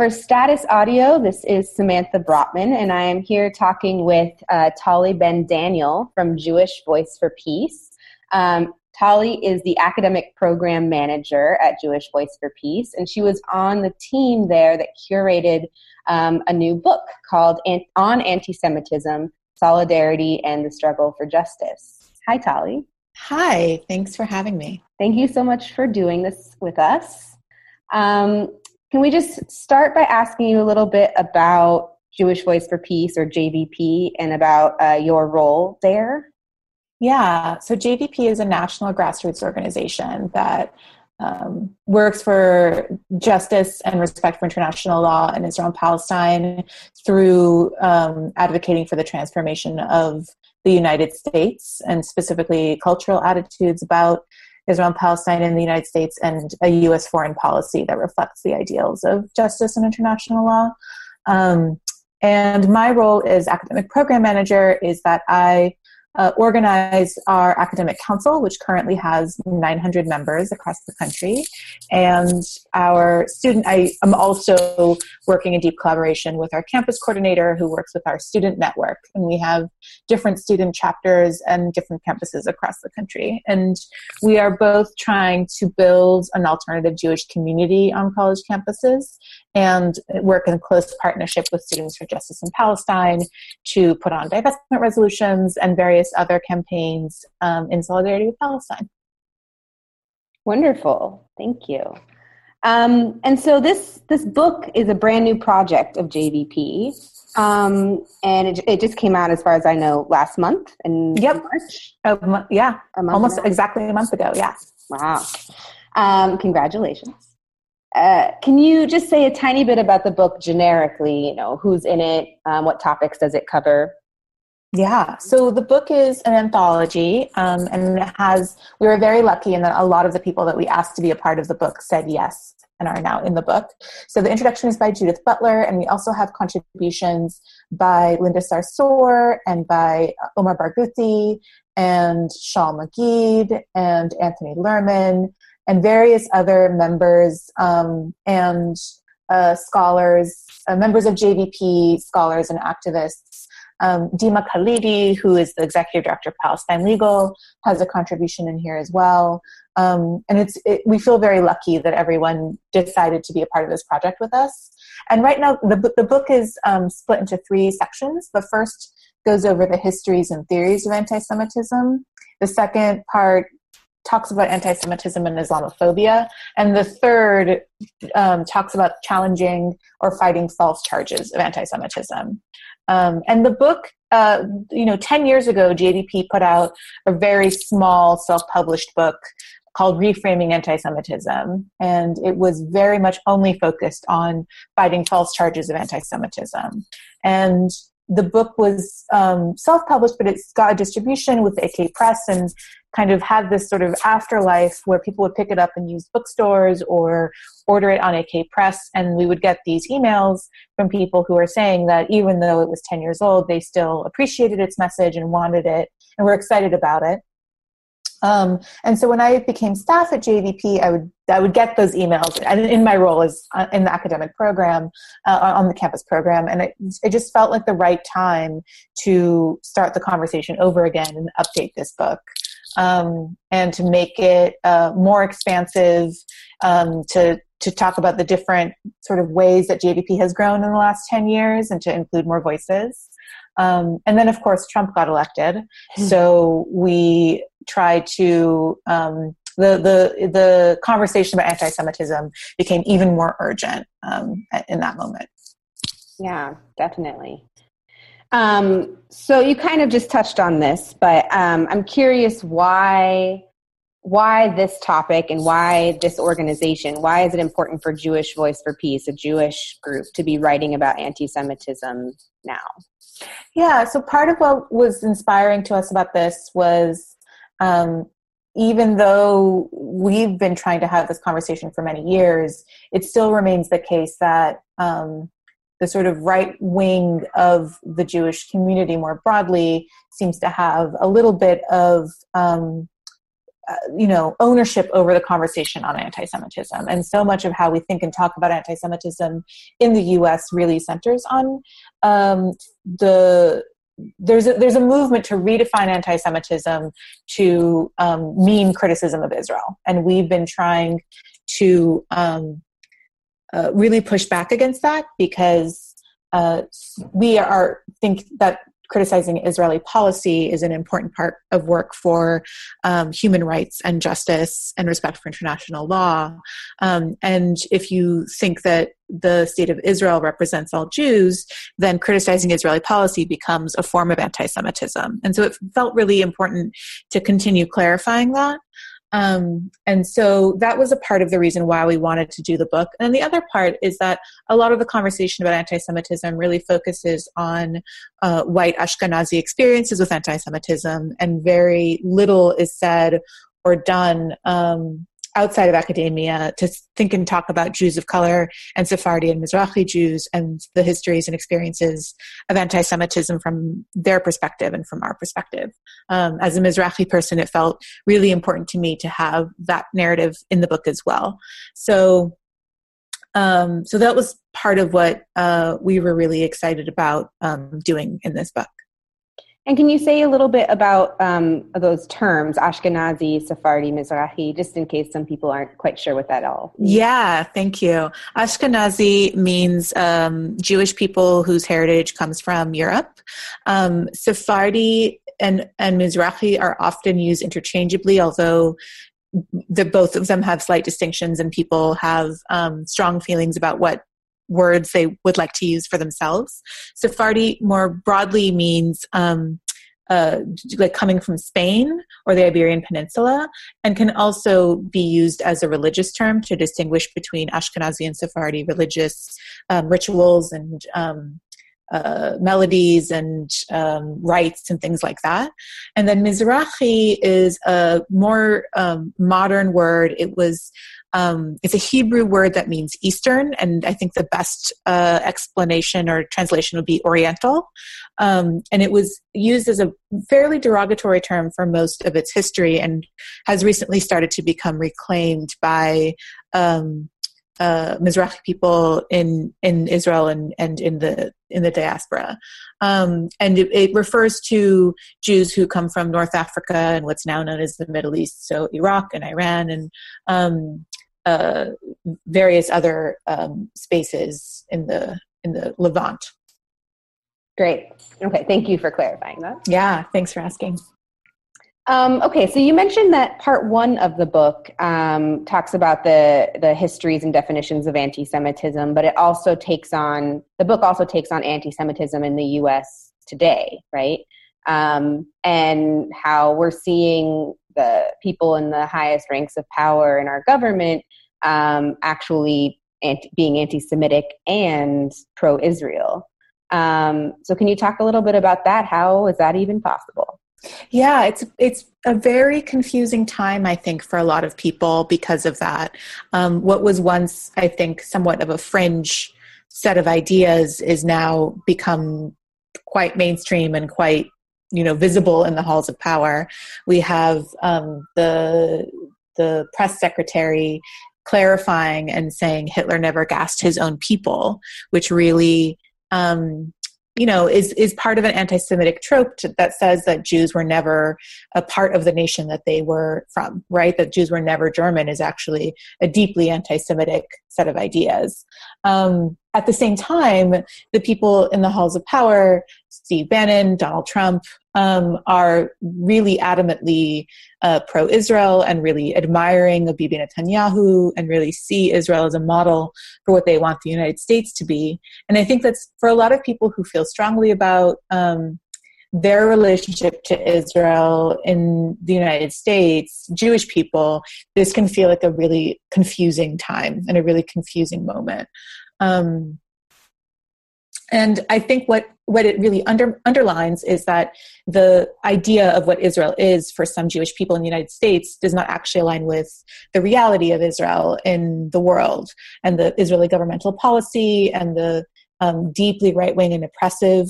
For Status Audio, this is Samantha Brotman, and I am here talking with uh, Tallie Ben Daniel from Jewish Voice for Peace. Um, Tallie is the academic program manager at Jewish Voice for Peace, and she was on the team there that curated um, a new book called On Anti Semitism Solidarity and the Struggle for Justice. Hi, Tallie. Hi, thanks for having me. Thank you so much for doing this with us. Um, can we just start by asking you a little bit about Jewish Voice for Peace or JVP and about uh, your role there? Yeah, so JVP is a national grassroots organization that um, works for justice and respect for international law in Israel and Palestine through um, advocating for the transformation of the United States and specifically cultural attitudes about Israel and Palestine in the United States and a U.S. foreign policy that reflects the ideals of justice and international law. Um, and my role as academic program manager is that I uh, organize our academic council, which currently has 900 members across the country. And our student, I am also working in deep collaboration with our campus coordinator who works with our student network. And we have different student chapters and different campuses across the country. And we are both trying to build an alternative Jewish community on college campuses and work in close partnership with Students for Justice in Palestine to put on divestment resolutions and various other campaigns um, in solidarity with Palestine. Wonderful, thank you. Um, and so this this book is a brand new project of JVP, um, and it, it just came out, as far as I know, last month in yep. March. yeah, almost exactly a month ago. Yeah. Wow. Um, congratulations. Uh, can you just say a tiny bit about the book generically? You know, who's in it? Um, what topics does it cover? Yeah, so the book is an anthology, um, and it has. We were very lucky in that a lot of the people that we asked to be a part of the book said yes and are now in the book. So the introduction is by Judith Butler, and we also have contributions by Linda Sarsour and by Omar Barghouti and Shaul Magid and Anthony Lerman and various other members um, and uh, scholars, uh, members of JVP, scholars and activists. Um, Dima Khalidi, who is the executive director of Palestine Legal, has a contribution in here as well. Um, and it's it, we feel very lucky that everyone decided to be a part of this project with us. And right now, the, the book is um, split into three sections. The first goes over the histories and theories of anti Semitism. The second part talks about anti-Semitism and Islamophobia, and the third um, talks about challenging or fighting false charges of anti-Semitism. Um, and the book, uh, you know, ten years ago, JVP put out a very small self-published book called Reframing Anti-Semitism, and it was very much only focused on fighting false charges of anti-Semitism. And the book was um, self-published, but it's got a distribution with AK Press, and kind of had this sort of afterlife where people would pick it up and use bookstores or order it on AK Press, and we would get these emails from people who were saying that even though it was 10 years old, they still appreciated its message and wanted it and were excited about it. Um, and so when I became staff at JVP, I would I would get those emails and in my role as uh, in the academic program uh, on the campus program, and it, it just felt like the right time to start the conversation over again and update this book um, and to make it uh, more expansive um, to to talk about the different sort of ways that JVP has grown in the last 10 years and to include more voices. Um, and then, of course, Trump got elected. Hmm. So we tried to, um, the, the, the conversation about anti Semitism became even more urgent um, in that moment. Yeah, definitely. Um, so you kind of just touched on this, but um, I'm curious why why this topic and why this organization? Why is it important for Jewish Voice for Peace, a Jewish group, to be writing about anti-Semitism now? Yeah, so part of what was inspiring to us about this was um, even though we've been trying to have this conversation for many years, it still remains the case that um, the sort of right wing of the Jewish community more broadly seems to have a little bit of um, uh, you know ownership over the conversation on anti-Semitism, and so much of how we think and talk about anti-Semitism in the U.S. really centers on um, the there's a, there's a movement to redefine anti-Semitism to um, mean criticism of Israel, and we've been trying to um, uh, really push back against that because uh, we are think that criticizing Israeli policy is an important part of work for um, human rights and justice and respect for international law. Um, and if you think that the state of Israel represents all Jews, then criticizing Israeli policy becomes a form of anti Semitism. And so it felt really important to continue clarifying that. Um, and so that was a part of the reason why we wanted to do the book. And the other part is that a lot of the conversation about anti Semitism really focuses on uh, white Ashkenazi experiences with anti Semitism, and very little is said or done um, outside of academia to think and talk about Jews of color and Sephardi and Mizrahi Jews and the histories and experiences of anti Semitism from their perspective and from our perspective. Um, as a Mizrahi person, it felt really important to me to have that narrative in the book as well. So, um, so that was part of what uh, we were really excited about um, doing in this book. And can you say a little bit about um, those terms, Ashkenazi, Sephardi, Mizrahi, just in case some people aren't quite sure what that all? Yeah, thank you. Ashkenazi means um, Jewish people whose heritage comes from Europe. Um, Sephardi and, and Mizrahi are often used interchangeably, although the both of them have slight distinctions and people have um, strong feelings about what words they would like to use for themselves. Sephardi more broadly means um, uh, like coming from Spain or the Iberian Peninsula, and can also be used as a religious term to distinguish between Ashkenazi and Sephardi religious um, rituals and um, uh, melodies and um, rites and things like that. And then Mizrahi is a more um, modern word. It was um, it's a Hebrew word that means Eastern, and I think the best uh, explanation or translation would be Oriental. Um, and it was used as a fairly derogatory term for most of its history, and has recently started to become reclaimed by um, uh, Mizrahi people in in Israel and and in the in the diaspora, um, and it, it, refers to Jews who come from North Africa and what's now known as the Middle East, so Iraq and Iran and um, uh, various other um, spaces in the in the Levant. Great. Okay, thank you for clarifying that. Yeah, thanks for asking. Um, okay, so you mentioned that part one of the book um, talks about the the histories and definitions of anti-Semitism, but it also takes on the book also takes on anti-Semitism in the U.S. today, right? Um, and how we're seeing the people in the highest ranks of power in our government um, actually anti- being anti-Semitic and pro-Israel. Um, so, can you talk a little bit about that? How is that even possible? Yeah, it's it's a very confusing time, I think, for a lot of people because of that. Um, what was once, I think, somewhat of a fringe set of ideas is now become quite mainstream and quite you know visible in the halls of power. We have um, the the press secretary clarifying and saying Hitler never gassed his own people, which really um, you know is is part of an anti-semitic trope to, that says that jews were never a part of the nation that they were from right that jews were never german is actually a deeply anti-semitic set of ideas um, at the same time the people in the halls of power steve bannon donald trump um, are really adamantly uh, pro Israel and really admiring of Bibi Netanyahu and really see Israel as a model for what they want the United States to be. And I think that's for a lot of people who feel strongly about um, their relationship to Israel in the United States, Jewish people, this can feel like a really confusing time and a really confusing moment. Um, and I think what what it really under, underlines is that the idea of what Israel is for some Jewish people in the United States does not actually align with the reality of Israel in the world and the Israeli governmental policy and the um, deeply right wing and oppressive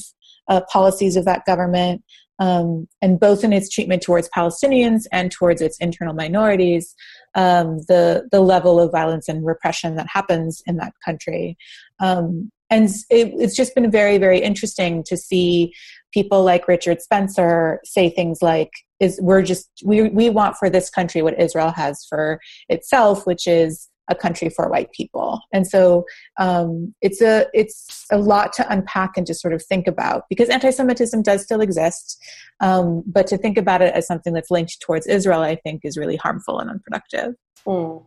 uh, policies of that government. Um, and both in its treatment towards Palestinians and towards its internal minorities, um, the the level of violence and repression that happens in that country. Um, and it, it's just been very, very interesting to see people like Richard Spencer say things like, "Is we're just we we want for this country what Israel has for itself, which is." A country for white people and so um, it's a it's a lot to unpack and just sort of think about because anti-semitism does still exist um, but to think about it as something that's linked towards israel i think is really harmful and unproductive mm.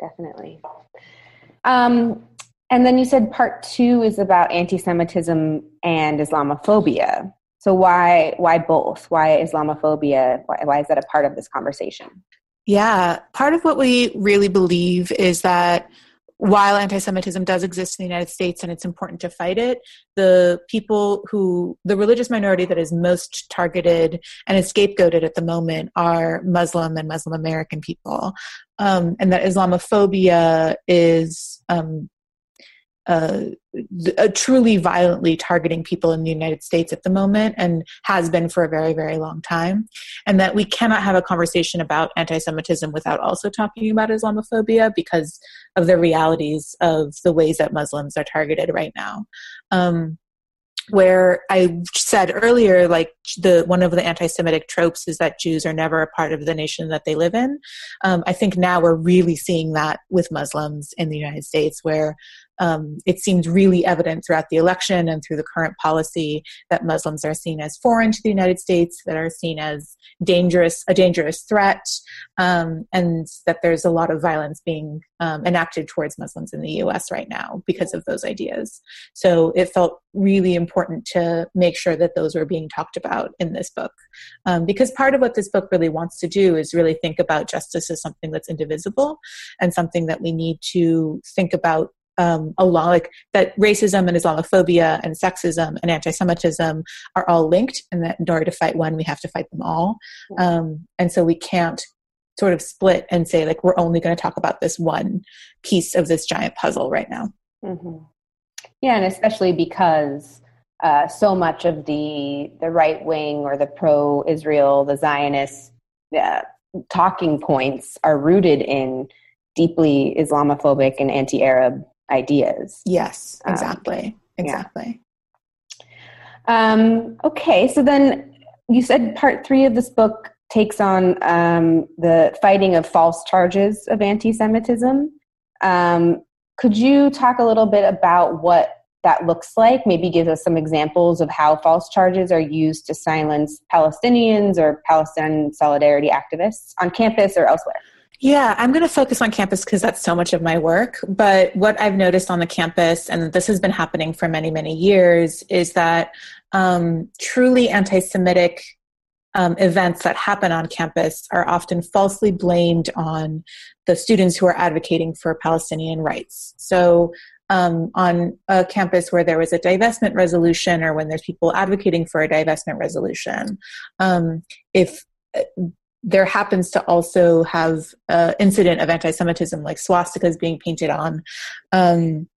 definitely um, and then you said part two is about anti-Semitism and Islamophobia. So why why both? Why Islamophobia? Why, why is that a part of this conversation? Yeah, part of what we really believe is that while anti-Semitism does exist in the United States and it's important to fight it, the people who, the religious minority that is most targeted and is scapegoated at the moment are Muslim and Muslim American people. Um, and that Islamophobia is um, uh, truly violently targeting people in the United States at the moment and has been for a very, very long time. And that we cannot have a conversation about anti Semitism without also talking about Islamophobia because of the realities of the ways that Muslims are targeted right now. Um, where I said earlier, like the one of the anti-Semitic tropes is that Jews are never a part of the nation that they live in. Um, I think now we're really seeing that with Muslims in the United States, where um, it seemed really evident throughout the election and through the current policy that Muslims are seen as foreign to the United States, that are seen as dangerous, a dangerous threat, um, and that there's a lot of violence being um, enacted towards Muslims in the U.S. right now because of those ideas. So it felt really important to make sure that those were being talked about in this book, um, because part of what this book really wants to do is really think about justice as something that's indivisible and something that we need to think about um, along like that racism and islamophobia and sexism and anti-semitism are all linked and that in order to fight one we have to fight them all. Um, and so we can't sort of split and say like we're only going to talk about this one piece of this giant puzzle right now. Mm-hmm. yeah and especially because uh, so much of the the right wing or the pro Israel, the Zionist uh, talking points are rooted in deeply Islamophobic and anti Arab ideas. Yes, exactly. Um, exactly. Yeah. Um, okay, so then you said part three of this book takes on um, the fighting of false charges of anti Semitism. Um, could you talk a little bit about what that looks like? Maybe give us some examples of how false charges are used to silence Palestinians or Palestinian solidarity activists on campus or elsewhere. Yeah, I'm going to focus on campus because that's so much of my work. But what I've noticed on the campus, and this has been happening for many, many years, is that um, truly anti Semitic um, events that happen on campus are often falsely blamed on the students who are advocating for Palestinian rights. So, um, on a campus where there was a divestment resolution or when there's people advocating for a divestment resolution, um, if there happens to also have an incident of anti-Semitism, like swastikas being painted on um,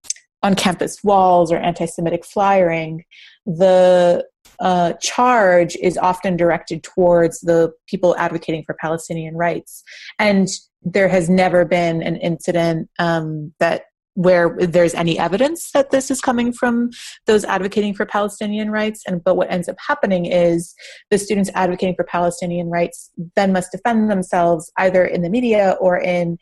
on campus walls or anti-Semitic flyering. The uh, charge is often directed towards the people advocating for Palestinian rights, and there has never been an incident um, that where there's any evidence that this is coming from those advocating for Palestinian rights. And but what ends up happening is the students advocating for Palestinian rights then must defend themselves either in the media or in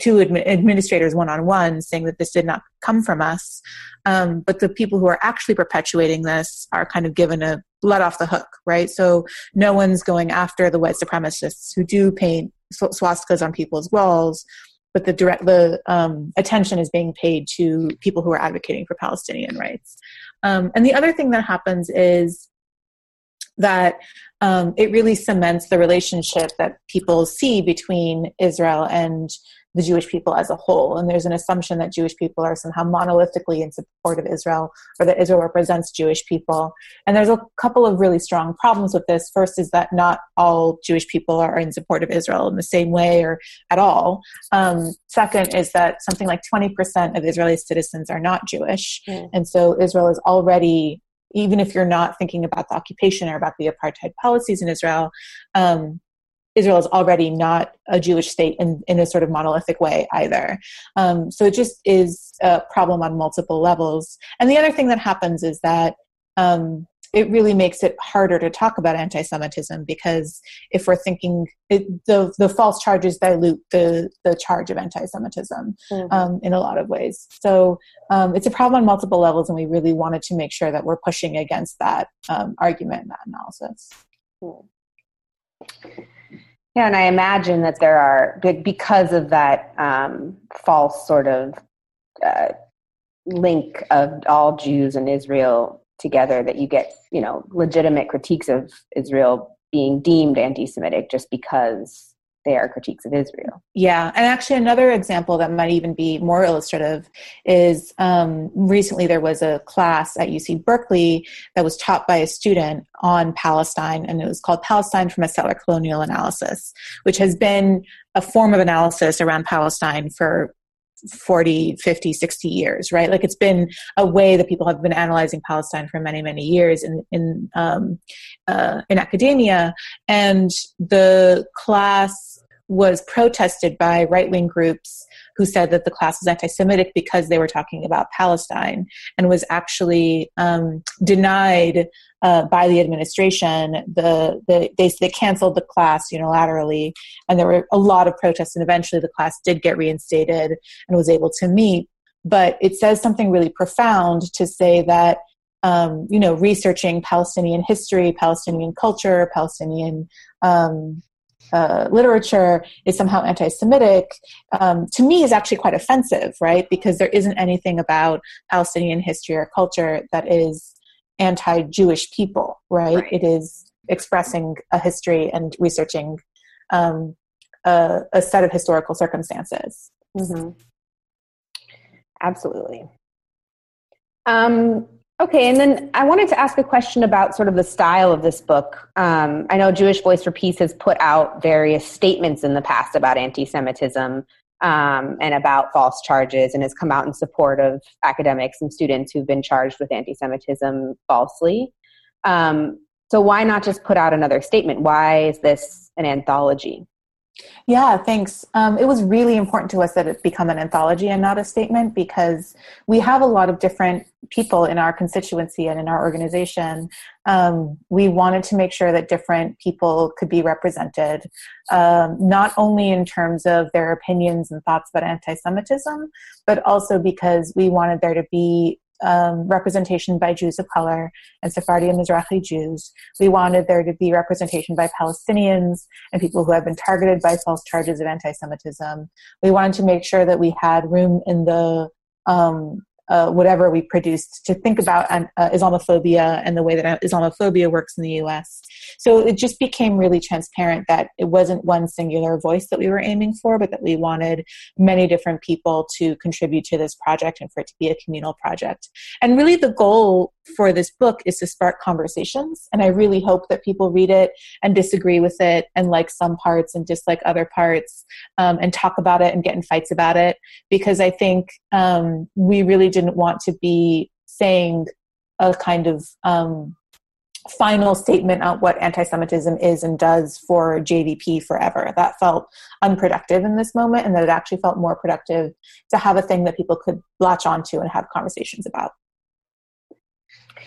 two admi- administrators one on one saying that this did not come from us. Um, but the people who are actually perpetuating this are kind of given a let off the hook, right? So no one's going after the white supremacists who do paint swastikas on people's walls but the direct the um, attention is being paid to people who are advocating for Palestinian rights. Um, and the other thing that happens is that um, it really cements the relationship that people see between Israel and the Jewish people as a whole. And there's an assumption that Jewish people are somehow monolithically in support of Israel or that Israel represents Jewish people. And there's a couple of really strong problems with this. First is that not all Jewish people are in support of Israel in the same way or at all. Um, second is that something like 20% of Israeli citizens are not Jewish. Mm. And so Israel is already even if you're not thinking about the occupation or about the apartheid policies in Israel, um, Israel is already not a Jewish state in, in a sort of monolithic way either. Um, so it just is a problem on multiple levels. And the other thing that happens is that um, it really makes it harder to talk about anti-Semitism because if we're thinking it, the the false charges dilute the the charge of anti-Semitism mm-hmm. um, in a lot of ways. So um, it's a problem on multiple levels, and we really wanted to make sure that we're pushing against that um, argument and that analysis. Mm. Yeah, and I imagine that there are because of that um, false sort of uh, link of all Jews and Israel together that you get you know legitimate critiques of Israel being deemed anti-Semitic just because they are critiques of Israel. Yeah, and actually, another example that might even be more illustrative is um, recently there was a class at UC Berkeley that was taught by a student on Palestine, and it was called Palestine from a Settler Colonial Analysis, which has been a form of analysis around Palestine for 40 50 60 years right? Like it's been a way that people have been analyzing palestine for many many years in in um, uh, in academia. And the class was protested by right wing groups who said that the class was anti Semitic because they were talking about Palestine and was actually um, denied uh, by the administration. The, the, they, they canceled the class unilaterally, and there were a lot of protests, and eventually the class did get reinstated and was able to meet. But it says something really profound to say that. Um, you know, researching Palestinian history, Palestinian culture, Palestinian um, uh, literature is somehow anti-Semitic, um, to me is actually quite offensive, right? Because there isn't anything about Palestinian history or culture that is anti-Jewish people, right? right. It is expressing a history and researching um, a, a, set of historical circumstances. Mm-hmm. Absolutely. Um, Okay, and then I wanted to ask a question about sort of the style of this book. Um, I know Jewish Voice for Peace has put out various statements in the past about anti Semitism um, and about false charges and has come out in support of academics and students who've been charged with anti Semitism falsely. Um, so, why not just put out another statement? Why is this an anthology? Yeah, thanks. Um, it was really important to us that it become an anthology and not a statement because we have a lot of different people in our constituency and in our organization. Um, we wanted to make sure that different people could be represented, um, not only in terms of their opinions and thoughts about anti Semitism, but also because we wanted there to be um, representation by Jews of color and Sephardi and Mizrahi Jews. We wanted there to be representation by Palestinians and people who have been targeted by false charges of anti Semitism. We wanted to make sure that we had room in the um, uh, whatever we produced to think about uh, Islamophobia and the way that Islamophobia works in the US. So it just became really transparent that it wasn't one singular voice that we were aiming for, but that we wanted many different people to contribute to this project and for it to be a communal project. And really, the goal for this book is to spark conversations. And I really hope that people read it and disagree with it and like some parts and dislike other parts um, and talk about it and get in fights about it. Because I think um, we really didn't want to be saying a kind of um, final statement on what anti-Semitism is and does for JVP forever. That felt unproductive in this moment, and that it actually felt more productive to have a thing that people could latch onto and have conversations about.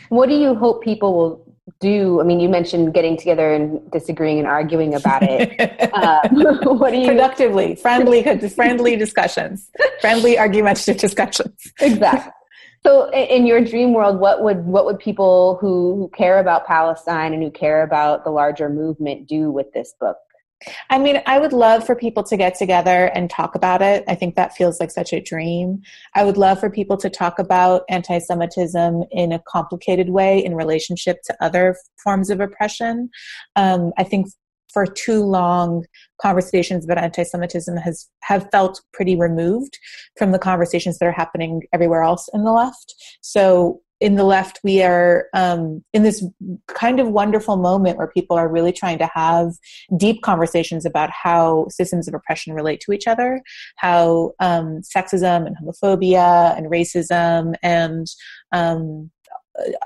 What do you hope people will do? I mean, you mentioned getting together and disagreeing and arguing about it. uh, what do you productively, friendly, friendly discussions, friendly argumentative discussions? Exactly. So, in your dream world, what would what would people who, who care about Palestine and who care about the larger movement do with this book? I mean, I would love for people to get together and talk about it. I think that feels like such a dream. I would love for people to talk about anti Semitism in a complicated way in relationship to other forms of oppression. Um, I think for too long conversations about anti-Semitism has have felt pretty removed from the conversations that are happening everywhere else in the left. So in the left, we are um, in this kind of wonderful moment where people are really trying to have deep conversations about how systems of oppression relate to each other, how um, sexism and homophobia and racism and um,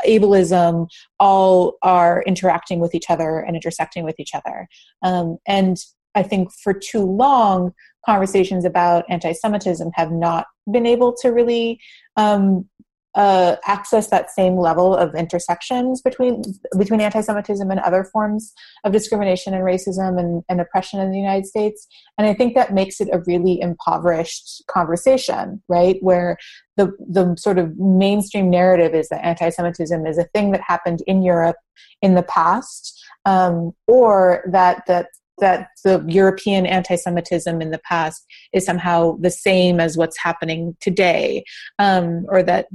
ableism all are interacting with each other and intersecting with each other. Um, and I think for too long, conversations about anti Semitism have not been able to really um, uh, access that same level of intersections between between anti-Semitism and other forms of discrimination and racism and, and, oppression in the United States. And I think that makes it a really impoverished conversation, right? Where the the sort of mainstream narrative is that anti-Semitism is a thing that happened in Europe in the past, um, or that that that the European anti Semitism in the past is somehow the same as what's happening today, um, or that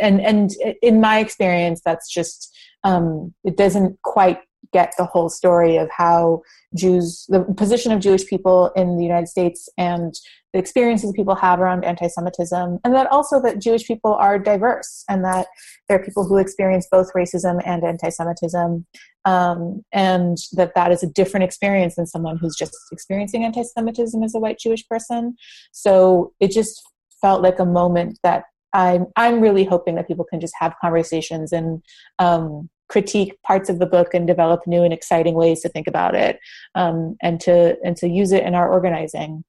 and and in my experience that's just um, it doesn't quite get the whole story of how Jews, the position of Jewish people in the United States, and the experiences people have around anti-Semitism, and that also that Jewish people are diverse, and that there are people who experience both racism and anti-Semitism, um, and that that is a different experience than someone who's just experiencing anti-Semitism as a white Jewish person. So it just felt like a moment that I'm I'm really hoping that people can just have conversations and um, critique parts of the book and develop new and exciting ways to think about it um, and to and to use it in our organizing.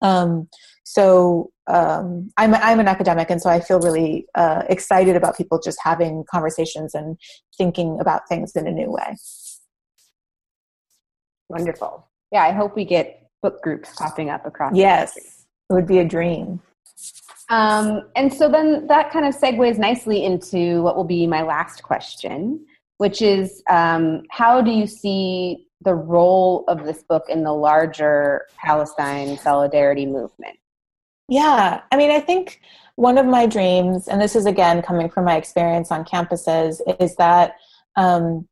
Um, so um, I'm I'm an academic, and so I feel really uh, excited about people just having conversations and thinking about things in a new way. Wonderful. Yeah, I hope we get book groups popping up across. Yes, it would be a dream. Um, and so then that kind of segues nicely into what will be my last question, which is um, how do you see the role of this book in the larger Palestine solidarity movement? Yeah, I mean, I think one of my dreams, and this is again coming from my experience on campuses, is that um,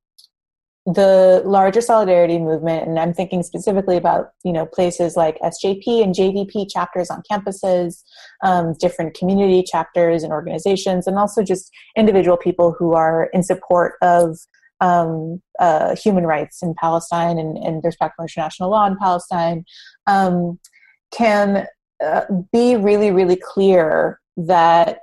the larger solidarity movement and i'm thinking specifically about you know places like sjp and jvp chapters on campuses um, different community chapters and organizations and also just individual people who are in support of um, uh, human rights in palestine and, and respect for international law in palestine um, can uh, be really really clear that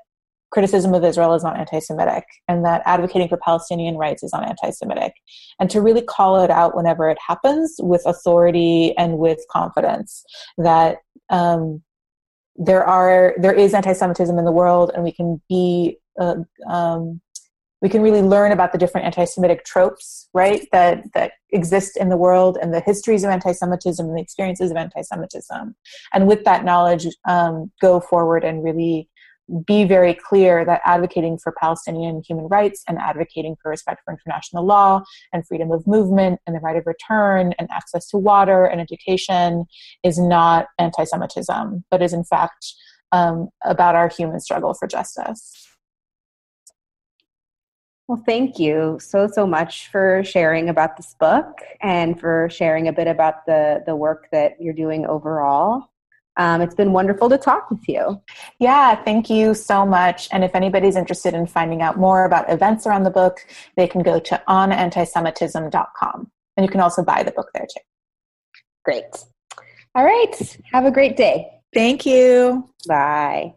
criticism of Israel is not anti Semitic and that advocating for Palestinian rights is not anti Semitic. And to really call it out whenever it happens with authority and with confidence that um, there are there is anti-Semitism in the world, and we can be uh, um, we can really learn about the different anti-Semitic tropes, right, that that exist in the world, and the histories of anti-Semitism and the experiences of anti-Semitism, and with that knowledge, um, go forward and really be very clear that advocating for Palestinian human rights and advocating for respect for international law and freedom of movement and the right of return and access to water and education is not anti Semitism, but is in fact um, about our human struggle for justice. Well, thank you so, so much for sharing about this book and for sharing a bit about the, the work that you're doing overall. Um, it's been wonderful to talk with you. Yeah, thank you so much. And if anybody's interested in finding out more about events around the book, they can go to onantisemitism.com. And you can also buy the book there too. Great. All right. Have a great day. Thank you. Bye.